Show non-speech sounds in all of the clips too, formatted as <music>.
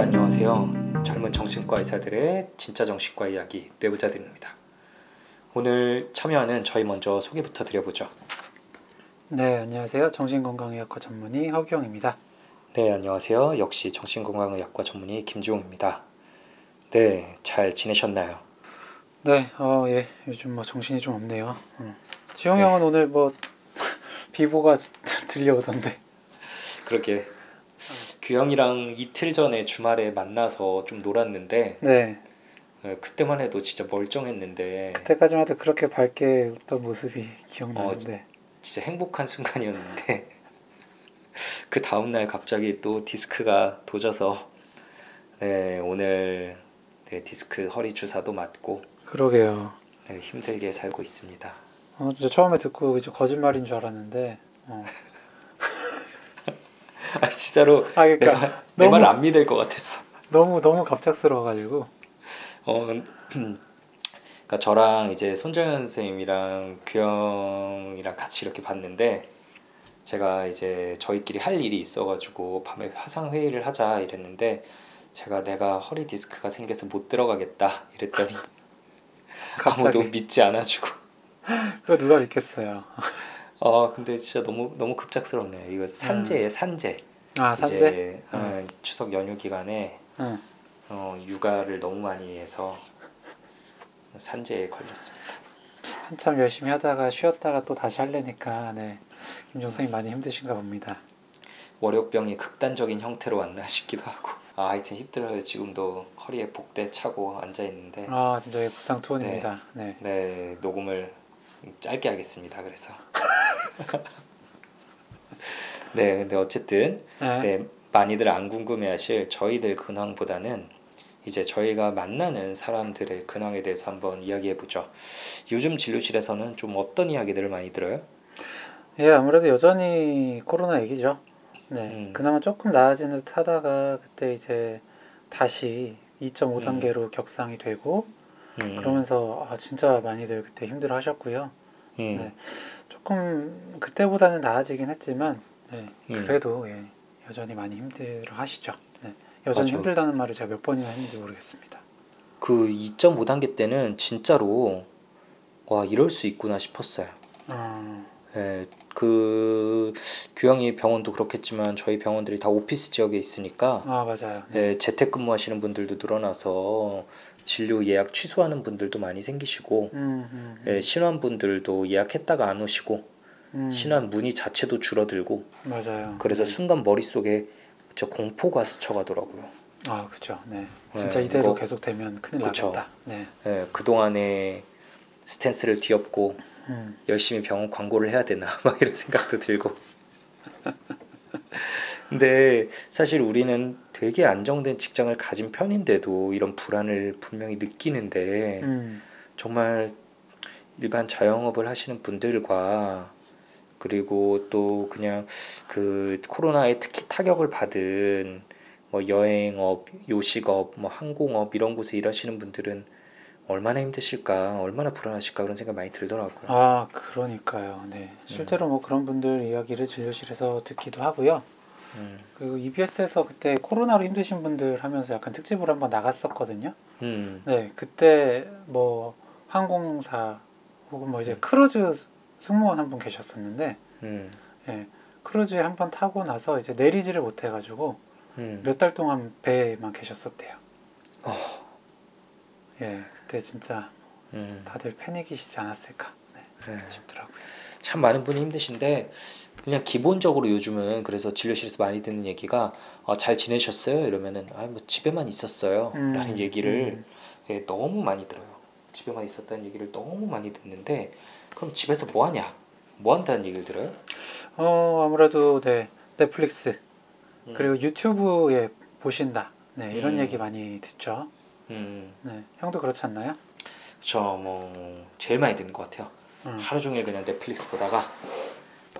안녕하세요. 젊은 정신과 의사들의 진짜 정신과 이야기 뇌부자들입니다. 오늘 참여하는 저희 먼저 소개부터 드려보죠. 네, 안녕하세요. 정신건강의학과 전문의 허규영입니다. 네, 안녕하세요. 역시 정신건강의학과 전문의 김주홍입니다. 네, 잘 지내셨나요? 네, 어, 예, 요즘 뭐 정신이 좀 없네요. 음. 지용 네. 형은 오늘 뭐 <laughs> 비보가 <laughs> 들려오던데. 그렇게 규영이랑 이틀 전에 주말에 만나서 좀 놀았는데 네, 어, 그때만 해도 진짜 멀쩡했는데 그때까지만 해도 그렇게 밝게 웃던 모습이 기억나는데. 진짜 행복한 순간이었는데 <laughs> 그 다음날 갑자기 또 디스크가 도져서 네 오늘 네, 디스크 허리 주사도 맞고 그러게요. 네, 힘들게 살고 있습니다. 어, 진짜 처음에 듣고 이제 거짓말인 줄 알았는데. 어. <laughs> 아 진짜로 아, 그러니까 내 너무- 말을 안 믿을 것 같았어. 너무 너무 갑작스러워가지고. 어, 그러니까 저랑 이제 손정현 선생님이랑 규영이랑 같이 이렇게 봤는데 제가 이제 저희끼리 할 일이 있어가지고 밤에 화상 회의를 하자 이랬는데 제가 내가 허리 디스크가 생겨서 못 들어가겠다 이랬더니 <laughs> 아무도. 믿지 않아주고 그거 누가 믿겠어요. <laughs> 아 근데 진짜 너무 너무 급작스럽네요 이거 산재예 요 산재 아, 산재? 어, 추석 연휴 기간에 응. 어, 육아를 너무 많이 해서 산재에 걸렸습니다. 한참 열심히 하다가 쉬었다가 또 다시 하려니까 네. 김종 선생님 많이 힘드신가 봅니다. 월요병이 극단적인 형태로 왔나 싶기도 하고 아 하여튼 힘들어요 지금도 허리에 복대 차고 앉아 있는데 아 진짜 예, 부상 투혼입니다. 네. 네 녹음을 짧게 하겠습니다 그래서 <laughs> 네 근데 어쨌든 네. 네 많이들 안 궁금해하실 저희들 근황보다는 이제 저희가 만나는 사람들의 근황에 대해서 한번 이야기해 보죠 요즘 진료실에서는 좀 어떤 이야기들을 많이 들어요? 예, 아무래도 여전히 코로나 얘기죠. 네. 음. 그나마 조금 나아지는 듯 하다가 그때 이제 다시 2.5 단계로 격상이 되고 음, 그러면서 아, 진짜 많이들 그때 힘들어 하셨고요. 음, 네. 조금 그때보다는 나아지긴 했지만 네. 음. 그래도 예, 여전히 많이 힘들어 하시죠. 네. 여전히 맞아. 힘들다는 말을 제가 몇 번이나 했는지 모르겠습니다. 그 2.5 단계 때는 진짜로 와 이럴 수 있구나 싶었어요. 어, 예, 그 규영이 병원도 그렇겠지만 저희 병원들이 다 오피스 지역에 있으니까 아 맞아요. 네. 예, 재택근무하시는 분들도 늘어나서 진료 예약 취소하는 분들도 많이 생기시고 음, 음, 음. 예, 신환 분들도 예약했다가 안 오시고 음, 신환 문의 자체도 줄어들고 맞아요. 그래서 네. 순간 머릿속에 저 공포가 스쳐가더라고요. 아 그렇죠. 네. 진짜 네, 이대로 이거- 계속 되면 큰일 그쵸. 나겠다. 네. 예, 그동안에 스탠스를 뒤엎고 음, 열심히 병원 광고를 해야 되나? <laughs> 막 이런 생각도 들고. <laughs> 근데 사실 우리는 되게 안정된 직장을 가진 편인데도 이런 불안을 분명히 느끼는데 음, 정말 일반 자영업을 하시는 분들과 그리고 또 그냥 그 코로나에 특히 타격을 받은 뭐 여행업, 요식업, 뭐 항공업 이런 곳에 일하시는 분들은 얼마나 힘드실까, 얼마나 불안하실까 그런 생각 많이 들더라고요. 아 그러니까요. 네. 실제로 뭐 그런 분들 이야기를 진료실에서 듣기도 하고요. 음, 그리고 EBS에서 그때 코로나로 힘드신 분들 하면서 약간 특집으로 한번 나갔었거든요. 음, 네, 그때 뭐 항공사 혹은 뭐 이제 음. 크루즈 승무원 한 분 계셨었는데, 음, 예, 크루즈에 한 번 타고 나서 이제 내리지를 못해가지고 음. 몇달 동안 배에만 계셨었대요. 어, 예, 그때 진짜 음, 다들 패닉이시지 않았을까 네, 네. 싶더라고요. 참 많은 분이 힘드신데 그냥 기본적으로 요즘은 그래서 진료실에서 많이 듣는 얘기가 어, 잘 지내셨어요? 이러면은 아뭐 집에만 있었어요. 음, 라는 얘기를 음. 예, 너무 많이 들어요. 집에만 있었다는 얘기를 너무 많이 듣는데 그럼 집에서 뭐 하냐? 뭐 한다는 얘기를 들어요? 어 아무래도 네 넷플릭스 음, 그리고 유튜브에 보신다. 네 이런 음. 얘기 많이 듣죠. 음, 네 형도 그렇지 않나요? 저뭐 제일 많이 듣는 것 같아요. 음, 하루 종일 그냥 넷플릭스 보다가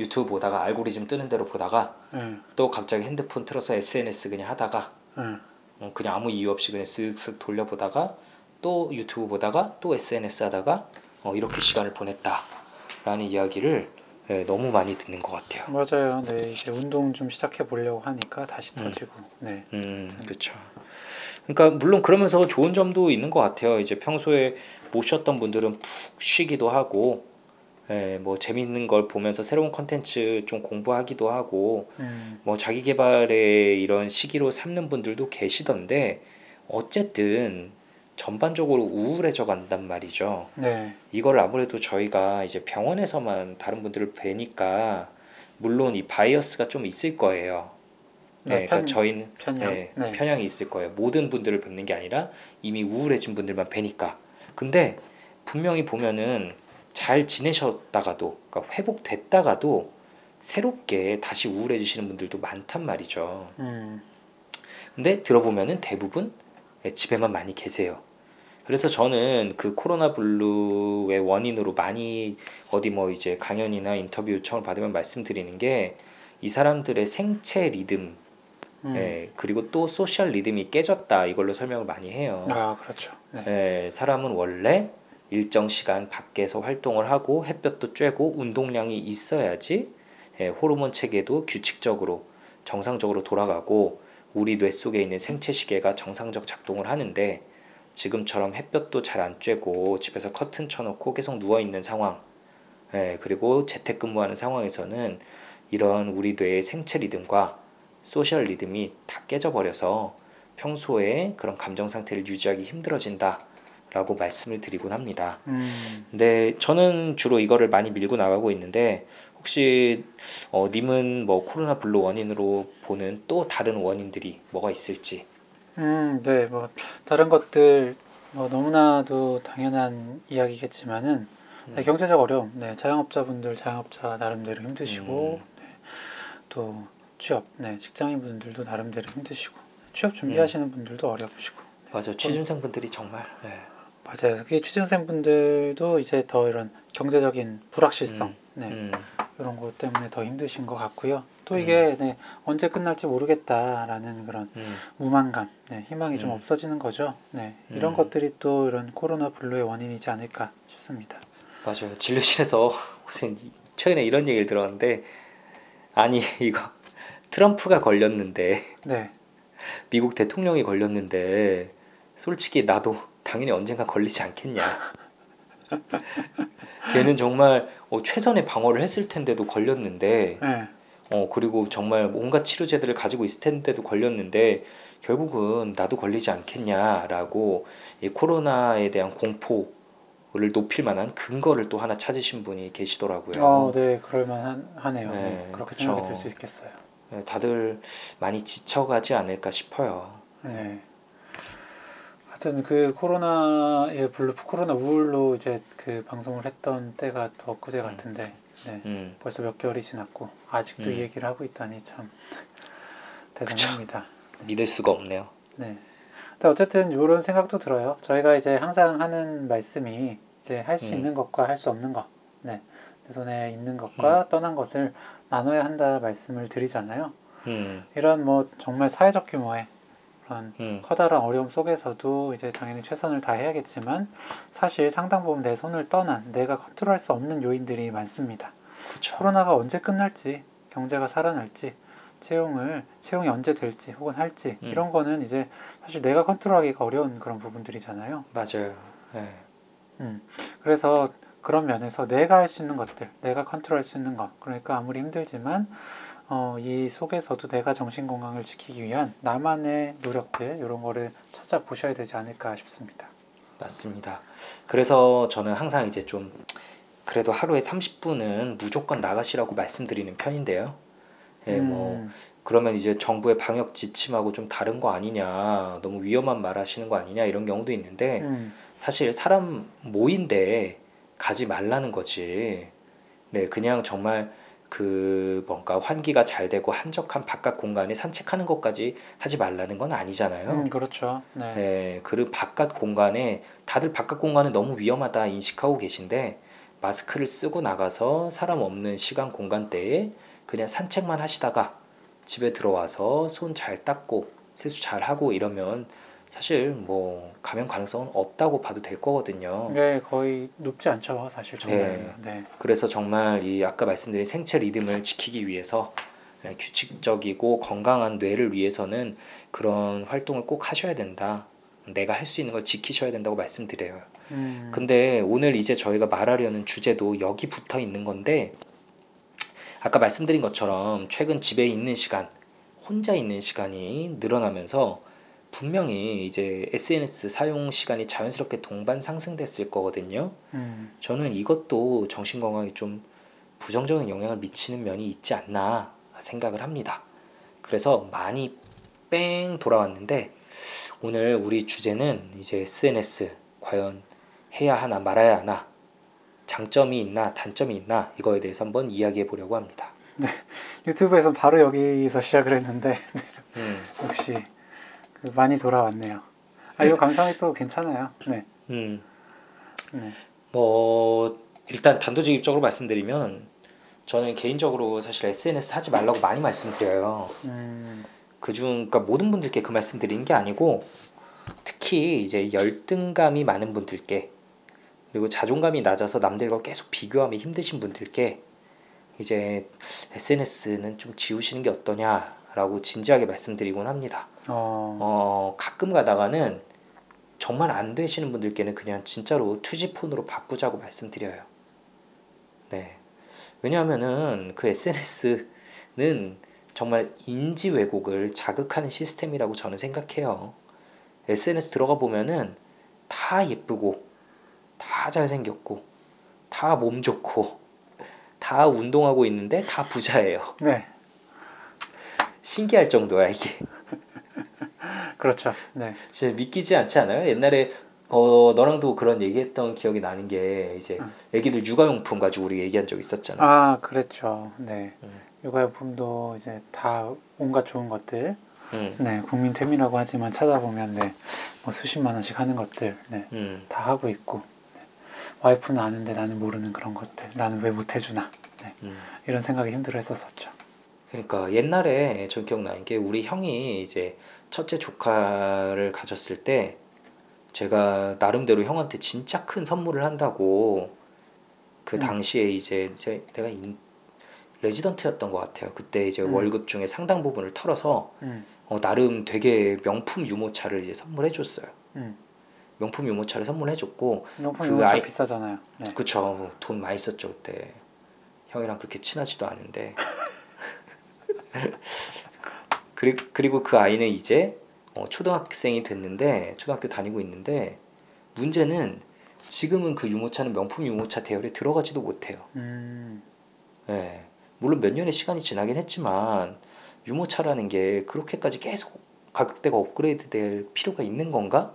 유튜브 보다가 알고리즘 뜨는 대로 보다가 음, 또 갑자기 핸드폰 틀어서 SNS 그냥 하다가 음, 어, 그냥 아무 이유 없이 그냥 쓱쓱 돌려보다가 또 유튜브 보다가 또 SNS 하다가 어, 이렇게 시간을 보냈다라는 이야기를 예, 너무 많이 듣는 것 같아요. 맞아요. 네, 이제 운동 좀 시작해 보려고 하니까 다시 음. 터지고. 네. 음, 그렇죠. 그러니까 물론 그러면서 좋은 점도 있는 것 같아요. 이제 평소에 못 쉬었던 분들은 푹 쉬기도 하고, 예, 뭐 재밌는 걸 보면서 새로운 컨텐츠 좀 공부하기도 하고, 음, 뭐 자기 개발의 이런 시기로 삼는 분들도 계시던데, 어쨌든 전반적으로 우울해져 간단 말이죠. 네. 이걸 아무래도 저희가 이제 병원에서만 다른 분들을 뵈니까 물론 이 바이어스가 좀 있을 거예요. 네, 네, 그러니까 편- 저희는 편향. 네, 네. 편향이 있을 거예요. 모든 분들을 뵙는 게 아니라 이미 우울해진 분들만 뵈니까. 근데 분명히 보면은 잘 지내셨다가도, 그러니까 회복됐다가도 새롭게 다시 우울해지시는 분들도 많단 말이죠. 음, 근데 들어보면은 대부분 예, 집에만 많이 계세요. 그래서 저는 그 코로나 블루의 원인으로 많이 어디 뭐 이제 강연이나 인터뷰 요청을 받으면 말씀드리는 게 이 사람들의 생체 리듬, 음. 예, 그리고 또 social 리듬이 깨졌다 이걸로 설명을 많이 해요. 아, 그렇죠. 네. 예, 사람은 원래 일정 시간 밖에서 활동을 하고 햇볕도 쬐고 운동량이 있어야지 예, 호르몬 체계도 규칙적으로 정상적으로 돌아가고 우리 뇌 속에 있는 생체 시계가 정상적 작동을 하는데 지금처럼 햇볕도 잘 안 쬐고 집에서 커튼 쳐놓고 계속 누워 있는 상황 예, 그리고 재택근무하는 상황에서는 이런 우리 뇌의 생체 리듬과 social 리듬이 다 깨져버려서 평소에 그런 감정 상태를 유지하기 힘들어진다 라고 말씀을 드리곤 합니다. 음, 근데 저는 주로 이거를 많이 밀고 나가고 있는데 혹시 어, 님은 뭐 코로나 블루 원인으로 보는 또 다른 원인들이 뭐가 있을지 음, 네, 뭐 다른 것들 뭐 너무나도 당연한 이야기겠지만은 네, 음. 경제적 어려움, 네, 자영업자분들 자영업자 나름대로 힘드시고 음. 네, 또 취업, 네, 직장인분들도 나름대로 힘드시고 취업 준비하시는 분들도 어려우시고 맞아 취준생 분들이 정말 예. 맞아요. 그게 취준생분들도 이제 더 이런 경제적인 불확실성, 네, 음, 이런 것 때문에 더 힘드신 것 같고요. 또 이게 네, 언제 끝날지 모르겠다라는 그런 음, 무만감, 네, 희망이 좀 음. 없어지는 거죠. 네, 이런 음. 것들이 또 이런 코로나 블루의 원인이지 않을까 싶습니다. 맞아요 진료실에서 <laughs> 무슨 최근에 이런 얘기를 들었는데 아니 <laughs> 이거 트럼프가 걸렸는데 네, 미국 대통령이 걸렸는데 솔직히 나도 당연히 언젠가 걸리지 않겠냐. 걔는 정말 어, 최선의 방어를 했을 텐데도 걸렸는데, 네, 어, 그리고 정말 온갖 치료제들을 가지고 있을 텐데도 걸렸는데, 결국은 나도 걸리지 않겠냐라고 이 코로나에 대한 공포 를 높일 만한 근거를 또 하나 찾으신 분이 계시더라고요. 어, 네, 그럴 만하네요. 네, 네, 그렇게 그쵸. 생각이 들 수 있겠어요. 예, 다들 많이 지쳐가지 않을까 싶어요. 네. 하여튼 그 코로나의 블루 코로나 우울로 이제 그 방송을 했던 때가 또 엊그제 같은데 네. 음, 벌써 몇 개월이 지났고 아직도 음. 이 얘기를 하고 있다니 참 <laughs> 대단합니다. 믿을 수가 없네요. 네. 근데 어쨌든 이런 생각도 들어요. 저희가 이제 항상 하는 말씀이 이제 할수 음. 있는 것과 할 수 없는 것, 네. 내 손에 있는 것과 떠난 것을 나눠야 한다 말씀을 드리잖아요. 음, 이런 뭐 정말 사회적 규모의 그런 음, 커다란 어려움 속에서도 이제 당연히 최선을 다해야겠지만 사실 상당 부분 내 손을 떠난 내가 컨트롤할 수 없는 요인들이 많습니다. 그렇죠. 코로나가 언제 끝날지, 경제가 살아날지, 채용을 채용이 언제 될지 혹은 할지 음. 이런 거는 이제 사실 내가 컨트롤하기가 어려운 그런 부분들이잖아요. 맞아요. 예. 음. 그래서 그런 면에서 내가 할 수 있는 것들, 내가 컨트롤할 수 있는 것, 그러니까 아무리 힘들지만 어, 이 속에서도 내가 정신 건강을 지키기 위한 나만의 노력들 이런 거를 찾아보셔야 되지 않을까 싶습니다. 맞습니다. 그래서 저는 항상 이제 좀 그래도 하루에 30분은 무조건 나가시라고 말씀드리는 편인데요. 예, 뭐 음, 그러면 이제 정부의 방역 지침하고 좀 다른 거 아니냐, 너무 위험한 말 하시는 거 아니냐 이런 경우도 있는데 음, 사실 사람 모인데 가지 말라는 거지. 네, 그냥 정말 그 뭔가 환기가 잘 되고 한적한 바깥 공간에 산책하는 것까지 하지 말라는 건 아니잖아요. 음, 그렇죠. 네. 네, 그 바깥 공간에 다들 바깥 공간은 너무 위험하다 인식하고 계신데 마스크를 쓰고 나가서 사람 없는 시간 공간대에 그냥 산책만 하시다가 집에 들어와서 손 잘 닦고 세수 잘 하고 이러면 사실 뭐 감염 가능성은 없다고 봐도 될 거거든요. 네, 거의 높지 않죠, 사실 정말. 네. 그래서 정말 이 아까 말씀드린 생체 리듬을 지키기 위해서 예, 규칙적이고 건강한 뇌를 위해서는 그런 활동을 꼭 하셔야 된다. 내가 할 수 있는 걸 지키셔야 된다고 말씀드려요. 음, 근데 오늘 이제 저희가 말하려는 주제도 여기 붙어 있는 건데 아까 말씀드린 것처럼 최근 집에 있는 시간, 혼자 있는 시간이 늘어나면서 분명히 이제 SNS 사용 시간이 자연스럽게 동반 상승됐을 거거든요. 음, 저는 이것도 정신 건강에 좀 부정적인 영향을 미치는 면이 있지 않나 생각을 합니다. 그래서 많이 뺑 돌아왔는데 오늘 우리 주제는 이제 SNS 과연 해야 하나 말아야 하나 장점이 있나 단점이 있나 이거에 대해서 한번 이야기해 보려고 합니다. 유튜브에선 바로 여기서 시작을 했는데 음, <laughs> 역시 그 많이 돌아왔네요. 아, 이 감상이 또 괜찮아요. 네. 음, 네. 뭐 일단 단도직입적으로 말씀드리면 저는 개인적으로 사실 SNS 하지 말라고 많이 말씀드려요. 음, 그중 그러니까 모든 분들께 그 말씀 드리는 게 아니고 특히 이제 열등감이 많은 분들께 그리고 자존감이 낮아서 남들과 계속 비교하기 힘드신 분들께 이제 SNS는 좀 지우시는 게 어떠냐 라고 진지하게 말씀드리곤 합니다. 어, 어, 가끔 가다가는 정말 안 되시는 분들께는 그냥 진짜로 투지폰으로 바꾸자고 말씀드려요. 네. 왜냐하면은 그 SNS는 정말 인지 왜곡을 자극하는 시스템이라고 저는 생각해요. SNS 들어가 보면은 다 예쁘고, 다 잘생겼고, 다 몸 좋고, 다 운동하고 있는데 다 부자예요. 네, 신기할 정도야 이게. <laughs> 그렇죠. 네, 진짜 믿기지 않지 않아요? 옛날에 어, 너랑도 그런 얘기했던 기억이 나는 게 이제 응. 애기들 육아용품 가지고 우리 얘기한 적 있었잖아. 아, 그랬죠. 네, 음. 육아용품도 이제 다 온갖 좋은 것들, 음, 네, 국민템이라고 하지만 찾아보면 네, 뭐 수십만 원씩 하는 것들, 네, 음, 다 하고 있고, 네. 와이프는 아는데 나는 모르는 그런 것들, 나는 왜 못 해주나, 네, 음. 이런 생각이 힘들어했었었죠. 그러니까 옛날에 저 기억나는 게 우리 형이 이제 첫째 조카를 가졌을 때 제가 나름대로 형한테 진짜 큰 선물을 한다고 그 음. 당시에 이제 제, 내가 인, 레지던트였던 것 같아요. 그때 이제 음. 월급 중에 상당 부분을 털어서 음, 어, 나름 되게 명품 유모차를 이제 선물해 줬어요. 음. 명품 유모차를 선물해 줬고 명품 그 유모차 아이- 비싸잖아요. 네. 그쵸 돈 많이 썼죠 그때 형이랑 그렇게 친하지도 않은데 <laughs> <laughs> 그리, 그리고 그 아이는 이제 어, 초등학생이 됐는데 초등학교 다니고 있는데 문제는 지금은 그 유모차는 명품 유모차 대열에 들어가지도 못해요 음, 예. 물론 몇 년의 시간이 지나긴 했지만 유모차라는 게 그렇게까지 계속 가격대가 업그레이드 될 필요가 있는 건가?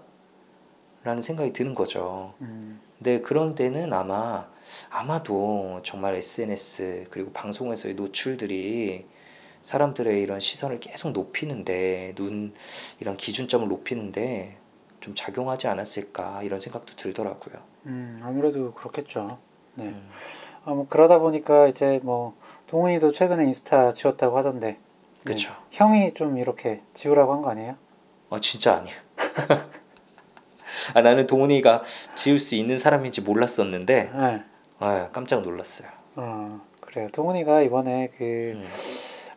라는 생각이 드는 거죠 음, 근데 그런 데는 아마 아마도 정말 SNS 그리고 방송에서의 노출들이 사람들의 이런 시선을 계속 높이는데 눈 이런 기준점을 높이는데 좀 작용하지 않았을까 이런 생각도 들더라고요. 음, 아무래도 그렇겠죠. 네. 음. 아, 뭐 그러다 보니까 이제 뭐 동훈이도 최근에 인스타 지웠다고 하던데 네. 그렇죠. 형이 좀 이렇게 지우라고 한 거 아니에요? 아 진짜 아니야. <laughs> 아 나는 동훈이가 지울 수 있는 사람인지 몰랐었는데 네. 아 깜짝 놀랐어요. 어, 그래요. 동훈이가 이번에 그 음,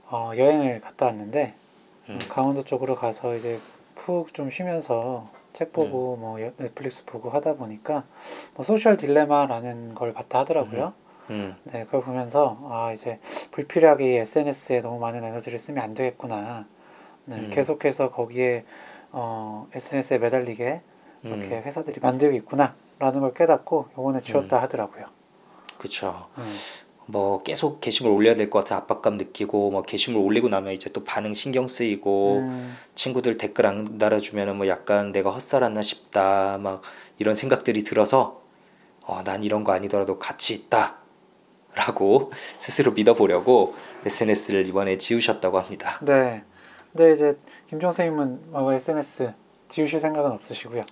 어, 여행을 갔다 왔는데 음, 강원도 쪽으로 가서 이제 푹 좀 쉬면서 책 보고 뭐 여- 넷플릭스 보고 하다 보니까 뭐 Social Dilemma라는 걸 봤다 하더라고요. 음, 네, 그걸 보면서 아 이제 불필요하게 이 SNS에 너무 많은 에너지를 쓰면 안 되겠구나. 네, 음. 계속해서 거기에 어, SNS에 매달리게 이렇게 음, 회사들이 만들고 있구나라는 걸 깨닫고 요번에 지웠다 하더라고요. 음, 뭐 계속 게시물 올려야 될 것 같은 압박감 느끼고 뭐 게시물 올리고 나면 이제 또 반응 신경 쓰이고 음, 친구들 댓글 안 달아주면은 뭐 약간 내가 헛살았나 싶다 막 이런 생각들이 들어서 어, 난 이런 거 아니더라도 가치 있다 라고 <laughs> 스스로 믿어보려고 SNS를 이번에 지우셨다고 합니다. 네. 근데 이제 김종 선생님은 뭐 SNS 지우실 생각은 없으시고요.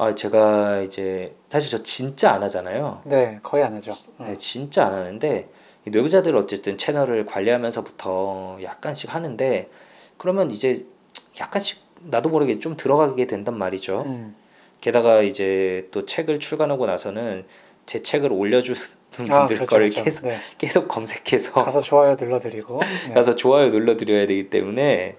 아 제가 이제 사실 저 진짜 안 하잖아요. 네, 거의 안 하죠. 어. 네, 진짜 안 하는데 이 뇌부자들 어쨌든 채널을 관리하면서부터 약간씩 하는데 그러면 이제 약간씩 나도 모르게 좀 들어가게 된단 말이죠. 음. 게다가 이제 또 책을 출간하고 나서는 제 책을 올려주는 아, 분들 그렇죠, 거를 그렇죠. 계속 네. 계속 검색해서 가서 좋아요 눌러드리고 네. <laughs> 가서 좋아요 눌러드려야 되기 때문에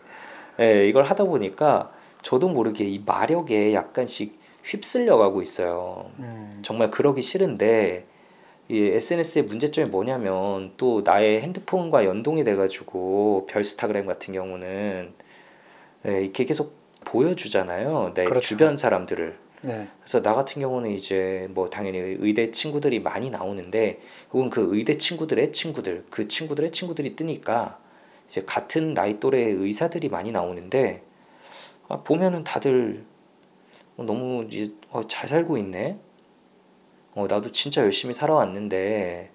예, 이걸 하다 보니까 저도 모르게 이 마력에 약간씩 휩쓸려 가고 있어요. 음. 정말 그러기 싫은데 이 SNS의 문제점이 뭐냐면 또 나의 핸드폰과 연동이 돼가지고 별스타그램 같은 경우는 예, 이렇게 계속 보여주잖아요. 내 그렇죠. 주변 사람들을. 네. 그래서 나 같은 경우는 이제 뭐 당연히 의대 친구들이 많이 나오는데 혹은 그 의대 친구들의 친구들 그 친구들의 친구들이 뜨니까 이제 같은 나이 또래의 의사들이 많이 나오는데 아, 보면은 다들 어, 너무 이제 어, 잘 살고 있네. 어, 나도 진짜 열심히 살아왔는데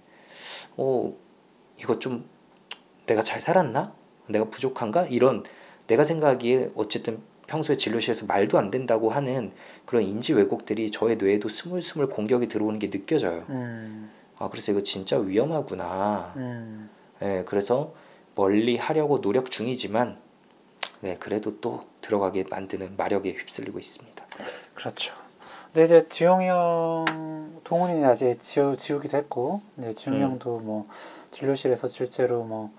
어 이거 좀 내가 잘 살았나? 내가 부족한가? 이런 내가 생각하기에 어쨌든 평소에 진료실에서 말도 안 된다고 하는 그런 인지 왜곡들이 저의 뇌에도 스물스물 공격이 들어오는 게 느껴져요. 음. 아, 그래서 이거 진짜 위험하구나. 음. 예, 그래서 멀리 하려고 노력 중이지만, 네, 그래도 또 들어가게 만드는 마력에 휩쓸리고 있습니다. 그렇죠. 근데 이제 지용이 형, 동훈이 아직 지우, 지우기도 했고, 이제 지용이 음. 형도 뭐 진료실에서 실제로 뭐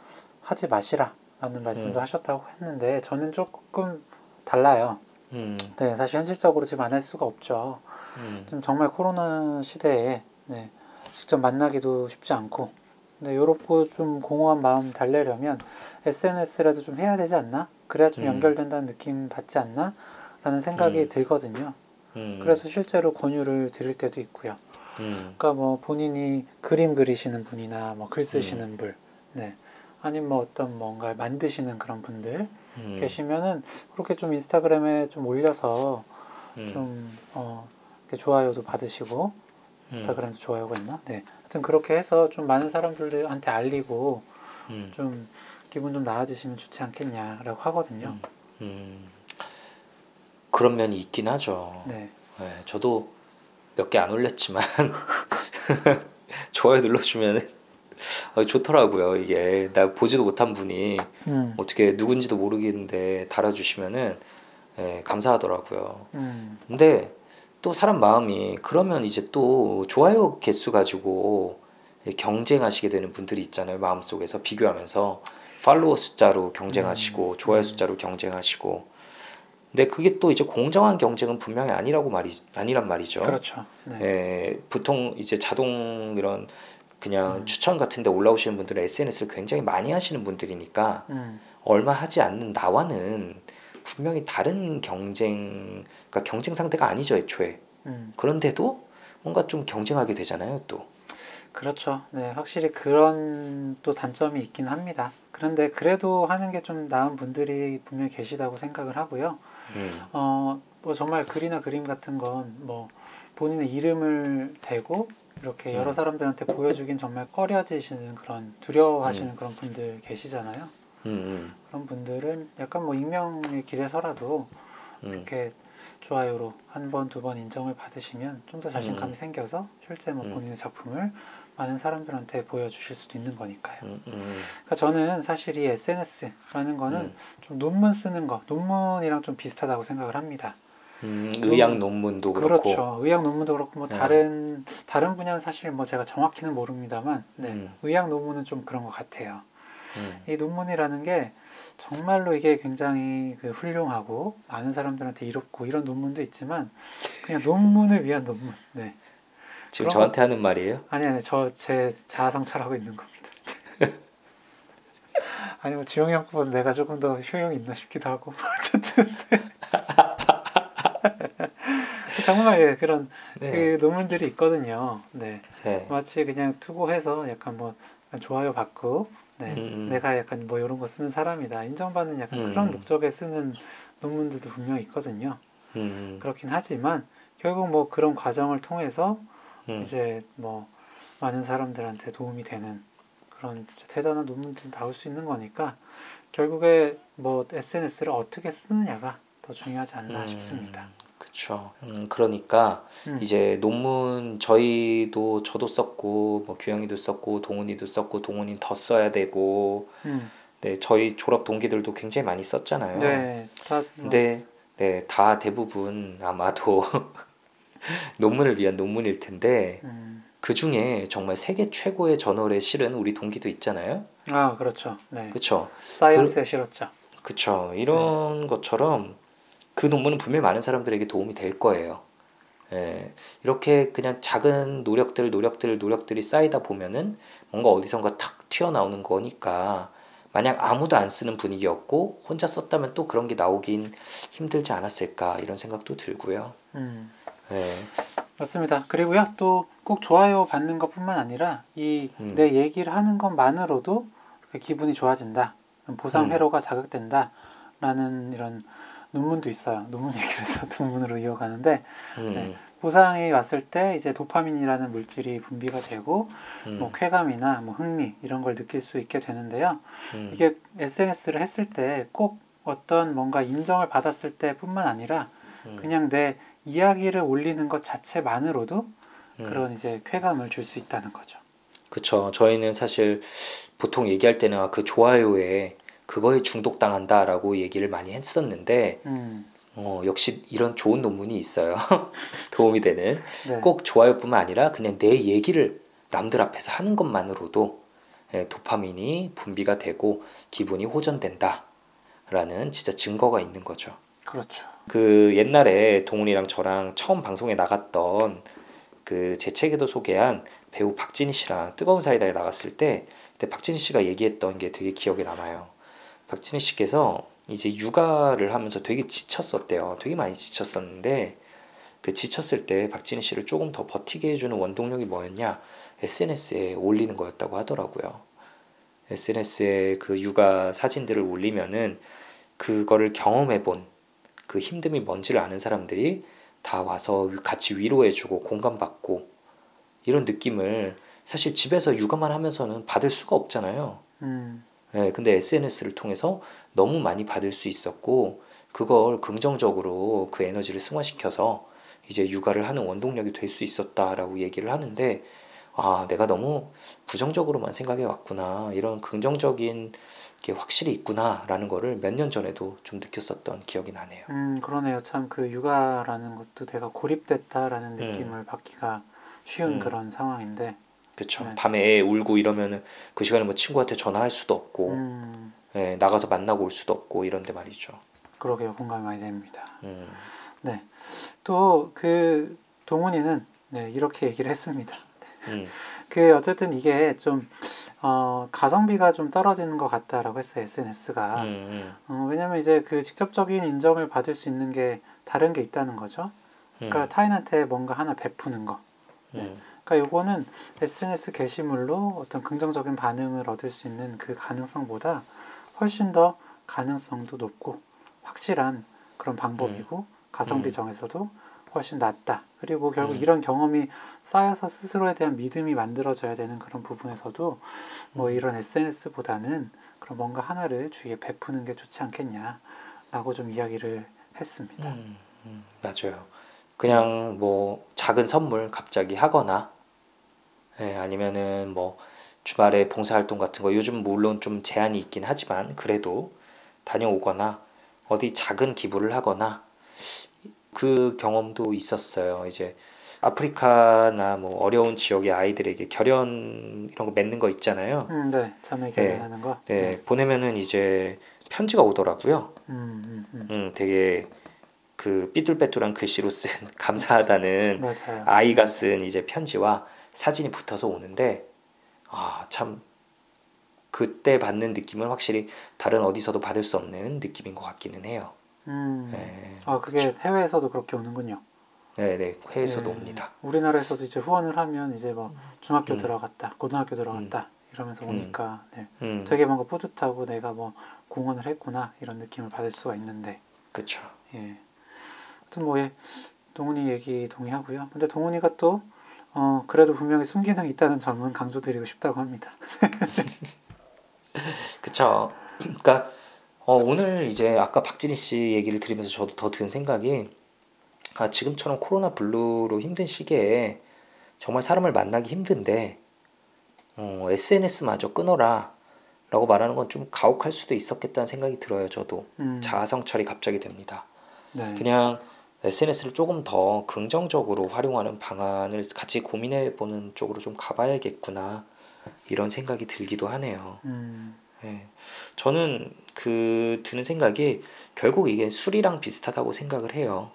하지 마시라라는 말씀도 음. 하셨다고 했는데 저는 조금 달라요. 음, 네, 사실 현실적으로 지금 안 할 수가 없죠. 음, 지금 정말 코로나 시대에 네, 직접 만나기도 쉽지 않고, 근데 요렇고 좀 공허한 마음 달래려면 SNS라도 좀 해야 되지 않나? 그래야 좀 음. 연결된다는 느낌 받지 않나? 라는 생각이 음. 들거든요. 음, 그래서 실제로 권유를 드릴 때도 있고요. 음, 그러니까 뭐 본인이 그림 그리시는 분이나 뭐 글 쓰시는 분, 네, 아니면 뭐 어떤 뭔가 만드시는 그런 분들 음, 계시면은 그렇게 좀 인스타그램에 좀 올려서 음, 좀 어, 좋아요도 받으시고 음, 인스타그램도 좋아요가 있나? 네, 하여튼 그렇게 해서 좀 많은 사람들한테 알리고 음, 좀 기분 좀 나아지시면 좋지 않겠냐라고 하거든요. 음, 음. 그런 면이 있긴 하죠. 네, 네, 저도 몇 개 안 올렸지만 <laughs> 좋아요 눌러주면 좋더라고요. 이게 나 보지도 못한 분이 음, 어떻게 누군지도 모르겠는데 달아주시면은 예, 감사하더라고요. 음, 근데 또 사람 마음이 그러면 이제 또 좋아요 개수 가지고 경쟁하시게 되는 분들이 있잖아요. 마음속에서 비교하면서 팔로워 숫자로 경쟁하시고 음, 좋아요 음. 숫자로 경쟁하시고 근데 그게 또 이제 공정한 경쟁은 분명히 아니라고 말이 아니란 말이죠. 그렇죠. 네, 예, 보통 이제 자동 이런 그냥 음. 추천 같은 데 올라오시는 분들은 SNS를 굉장히 많이 하시는 분들이니까 음, 얼마 하지 않는 나와는 분명히 다른 경쟁, 그러니까 경쟁 상대가 아니죠, 애초에. 음. 그런데도 뭔가 좀 경쟁하게 되잖아요, 또. 그렇죠. 네, 확실히 그런 또 단점이 있긴 합니다. 그런데 그래도 하는 게 좀 나은 분들이 분명히 계시다고 생각을 하고요. 음, 어, 뭐 정말 글이나 그림 같은 건 뭐 본인의 이름을 대고 이렇게 여러 음. 사람들한테 보여주긴 정말 꺼려지시는 그런 두려워하시는 그런 분들 계시잖아요. 음, 그런 분들은 약간 뭐 익명의 길에서라도 음, 음, 이렇게 좋아요로 한 번, 두 번 인정을 받으시면 좀 더 자신감이 음. 생겨서 실제 뭐 음. 본인의 작품을 많은 사람들한테 보여주실 수도 있는 거니까요. 음, 음, 그러니까 저는 사실 이 SNS라는 거는 음, 좀 논문 쓰는 거, 논문이랑 좀 비슷하다고 생각을 합니다. 음, 의학 논문도 그렇고. 그렇죠. 의학 논문도 그렇고 뭐 네. 다른 다른 분야는 사실 뭐 제가 정확히는 모릅니다만, 네, 음. 의학 논문은 좀 그런 것 같아요. 음, 이 논문이라는 게 정말로 이게 굉장히 그 훌륭하고 많은 사람들한테 이롭고 이런 논문도 있지만 그냥 논문을 위한 논문. 네. 지금 저한테 하는 말이에요? 아니 아니 저 제 자아 성찰하고 있는 겁니다. <laughs> 아니 뭐 지용이 형 거보다 내가 조금 더 효용이 있나 싶기도 하고 <laughs> 어쨌든 <laughs> 정말 예, 그런 네. 그 논문들이 있거든요. 네. 네. 마치 그냥 투고해서 약간 뭐 좋아요 받고 네. 음, 음. 내가 약간 뭐 이런 거 쓰는 사람이다 인정받는 약간 음. 그런 목적에 쓰는 논문들도 분명히 있거든요. 음, 그렇긴 하지만 결국 뭐 그런 과정을 통해서 음, 이제 뭐 많은 사람들한테 도움이 되는 그런 대단한 논문들이 나올 수 있는 거니까 결국에 뭐 SNS를 어떻게 쓰느냐가 더 중요하지 않나 음, 싶습니다. 그쵸. 음, 그러니까 음, 이제 논문 저희도 저도 썼고 뭐 규영이도 썼고 동훈이도 썼고 동훈이 더 써야 되고 음, 네 저희 졸업 동기들도 굉장히 많이 썼잖아요. 네, 다 뭐, 근데 네, 다 대부분 아마도 <laughs> 논문을 위한 논문일 텐데 음. 그 중에 정말 세계 최고의 저널에 실은 우리 동기도 있잖아요. 아 그렇죠. 네. 그렇죠. 사이언스에 실었죠. 그쵸. 이런 것처럼 그 논문은 분명히 많은 사람들에게 도움이 될 거예요. 예, 이렇게 그냥 작은 노력들, 노력들, 노력들이 쌓이다 보면은 뭔가 어디선가 탁 튀어나오는 거니까 만약 아무도 안 쓰는 분위기였고 혼자 썼다면 또 그런 게 나오긴 힘들지 않았을까 이런 생각도 들고요. 음. 예, 맞습니다. 그리고요 또 꼭 좋아요 받는 것뿐만 아니라 이 음. 내 얘기를 하는 것만으로도 기분이 좋아진다. 보상 음. 회로가 자극된다 라는 이런 논문도 있어요. 논문 얘기를 해서 <laughs> 논문으로 이어가는데 음, 네. 보상이 왔을 때 이제 도파민이라는 물질이 분비가 되고 음, 뭐 쾌감이나 뭐 흥미 이런 걸 느낄 수 있게 되는데요. 음, 이게 SNS를 했을 때 꼭 어떤 뭔가 인정을 받았을 때뿐만 아니라 음, 그냥 내 이야기를 올리는 것 자체만으로도 음. 그런 이제 쾌감을 줄 수 있다는 거죠. 그쵸. 저희는 사실 보통 얘기할 때는 아, 그 좋아요에 그거에 중독당한다라고 얘기를 많이 했었는데 음, 어, 역시 이런 좋은 논문이 있어요. <laughs> 도움이 되는. 네. 꼭 좋아요뿐만 아니라 그냥 내 얘기를 남들 앞에서 하는 것만으로도 예, 도파민이 분비가 되고 기분이 호전된다. 라는 진짜 증거가 있는 거죠. 그렇죠. 그 옛날에 동훈이랑 저랑 처음 방송에 나갔던 그 제 책에도 소개한 배우 박진희 씨랑 뜨거운 사이다에 나갔을 때 그때 박진희 씨가 얘기했던 게 되게 기억에 남아요. 박진희 씨께서 이제 육아를 하면서 되게 지쳤었대요. 되게 많이 지쳤었는데 그 지쳤을 때 박진희 씨를 조금 더 버티게 해주는 원동력이 뭐였냐? SNS에 올리는 거였다고 하더라고요. SNS에 그 육아 사진들을 올리면은 그거를 경험해 본 그 힘듦이 뭔지를 아는 사람들이 다 와서 같이 위로해주고 공감받고 이런 느낌을 사실 집에서 육아만 하면서는 받을 수가 없잖아요. 음, 예, 근데 SNS를 통해서 너무 많이 받을 수 있었고 그걸 긍정적으로 그 에너지를 승화시켜서 이제 육아를 하는 원동력이 될 수 있었다라고 얘기를 하는데 아, 내가 너무 부정적으로만 생각해 왔구나. 이런 긍정적인 게 확실히 있구나라는 거를 몇 년 전에도 좀 느꼈었던 기억이 나네요. 음, 그러네요. 참 그 육아라는 것도 내가 고립됐다라는 음. 느낌을 받기가 쉬운 음. 그런 상황인데, 그쵸. 네. 밤에 애 울고 이러면은 그 시간에 뭐 친구한테 전화할 수도 없고 음, 예, 나가서 만나고 올 수도 없고 이런데 말이죠. 그러게요. 공감이 많이 됩니다. 음, 또그 동훈이는 네, 이렇게 얘기를 했습니다. 음, <laughs> 그 어쨌든 이게 좀 어, 가성비가 좀 떨어지는 것 같다라고 했어요. SNS가. 음, 어, 왜냐면 이제 그 직접적인 인정을 받을 수 있는 게 다른 게 있다는 거죠. 음, 그러니까 타인한테 뭔가 하나 베푸는 거. 음, 그러니까 요거는 SNS 게시물로 어떤 긍정적인 반응을 얻을 수 있는 그 가능성보다 훨씬 더 가능성도 높고 확실한 그런 방법이고 가성비 음. 정에서도 훨씬 낫다. 그리고 결국 음. 이런 경험이 쌓여서 스스로에 대한 믿음이 만들어져야 되는 그런 부분에서도 뭐 음. 이런 SNS보다는 그런 뭔가 하나를 주위에 베푸는 게 좋지 않겠냐라고 좀 이야기를 했습니다. 음, 음, 맞아요. 그냥 뭐 작은 선물 갑자기 하거나, 예, 아니면은 뭐 주말에 봉사활동 같은 거 요즘 물론 좀 제한이 있긴 하지만 그래도 다녀오거나 어디 작은 기부를 하거나 그 경험도 있었어요. 이제 아프리카나 뭐 어려운 지역의 아이들에게 결연 이런 거 맺는 거 있잖아요. 음, 네, 자매 결연하는 거. 네, 보내면은 이제 편지가 오더라고요. 음, 음, 음. 음, 되게 그 삐뚤빼뚤한 글씨로 쓴 <laughs> 감사하다는 맞아요. 아이가 쓴 이제 편지와 사진이 붙어서 오는데 아, 참 그때 받는 느낌은 확실히 다른 어디서도 받을 수 없는 느낌인 것 같기는 해요. 음. 네, 아, 그게 해외에서도 그렇게 오는군요. 네, 네, 해외에서도 예. 옵니다. 우리나라에서도 이제 후원을 하면 이제 뭐 중학교 음. 들어갔다, 고등학교 들어갔다 이러면서 음. 오니까 네, 음, 되게 뭔가 뿌듯하고 내가 뭐 공헌을 했구나 이런 느낌을 받을 수가 있는데 그쵸. 예. 하여튼 뭐 예, 동훈이 얘기 동의하고요. 근데 동훈이가 또 어, 그래도 분명히 순기능이 있다는 점은 강조드리고 싶다고 합니다. <laughs> 그쵸. 그러니까 어, 오늘 이제 아까 박진희 씨 얘기를 들으면서 저도 더 든 생각이 아, 지금처럼 코로나 블루로 힘든 시기에 정말 사람을 만나기 힘든데 어, SNS마저 끊어라 라고 말하는 건 좀 가혹할 수도 있었겠다는 생각이 들어요. 저도 음, 자아성찰이 갑자기 됩니다. 네. 그냥 SNS를 조금 더 긍정적으로 활용하는 방안을 같이 고민해 보는 쪽으로 좀 가봐야겠구나 이런 생각이 들기도 하네요. 음, 예. 저는 그 드는 생각이 결국 이게 술이랑 비슷하다고 생각을 해요.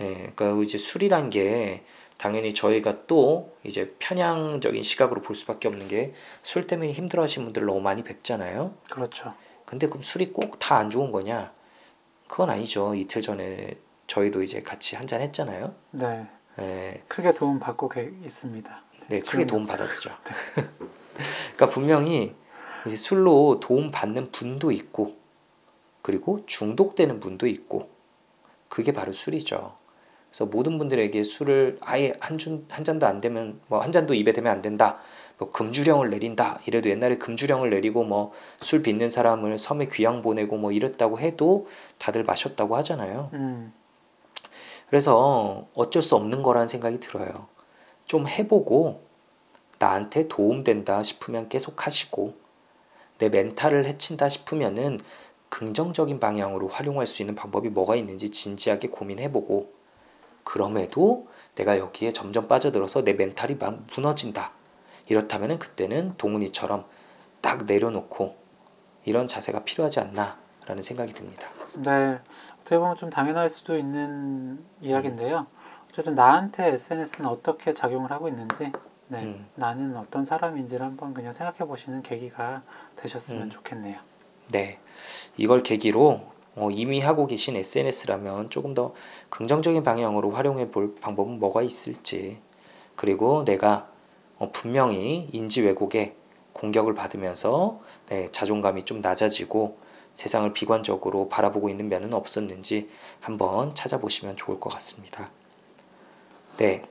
예, 그러니까 이제 술이란 게 당연히 저희가 또 이제 편향적인 시각으로 볼 수밖에 없는 게 술 때문에 힘들어하시는 분들 너무 많이 뵙잖아요. 그렇죠. 근데 그럼 술이 꼭 다 안 좋은 거냐? 그건 아니죠. 이틀 전에 저희도 이제 같이 한 잔 했잖아요. 네, 예, 크게 도움 받고 계- 있습니다. 네, 크게. 도움 받았죠. <laughs> 그러니까 분명히 이제 술로 도움 받는 분도 있고, 그리고 중독되는 분도 있고, 그게 바로 술이죠. 그래서 모든 분들에게 술을 아예 한, 준, 한 잔도 안 되면, 뭐 한 잔도 입에 대면 안 된다. 뭐 금주령을 내린다. 이래도 옛날에 금주령을 내리고 뭐 술 빚는 사람을 섬에 귀양 보내고 뭐 이랬다고 해도 다들 마셨다고 하잖아요. 음, 그래서 어쩔 수 없는 거라는 생각이 들어요. 좀 해보고 나한테 도움된다 싶으면 계속 하시고 내 멘탈을 해친다 싶으면은 긍정적인 방향으로 활용할 수 있는 방법이 뭐가 있는지 진지하게 고민해보고 그럼에도 내가 여기에 점점 빠져들어서 내 멘탈이 막 무너진다. 이렇다면은 그때는 동훈이처럼 딱 내려놓고 이런 자세가 필요하지 않나라는 생각이 듭니다. 네. 어떻게 보면 좀 당연할 수도 있는 이야기인데요. 어쨌든 나한테 SNS는 어떻게 작용을 하고 있는지, 네, 음. 나는 어떤 사람인지를 한번 그냥 생각해 보시는 계기가 되셨으면 음. 좋겠네요. 네, 이걸 계기로 어, 이미 하고 계신 SNS라면 조금 더 긍정적인 방향으로 활용해 볼 방법은 뭐가 있을지, 그리고 내가 어, 분명히 인지 왜곡에 공격을 받으면서 네, 자존감이 좀 낮아지고 세상을 비관적으로 바라보고 있는 면은 없었는지 한번 찾아보시면 좋을 것 같습니다. 네.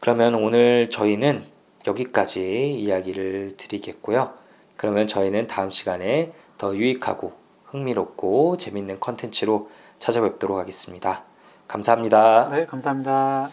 그러면 오늘 저희는 여기까지 이야기를 드리겠고요. 그러면 저희는 다음 시간에 더 유익하고 흥미롭고 재밌는 컨텐츠로 찾아뵙도록 하겠습니다. 감사합니다. 네, 감사합니다.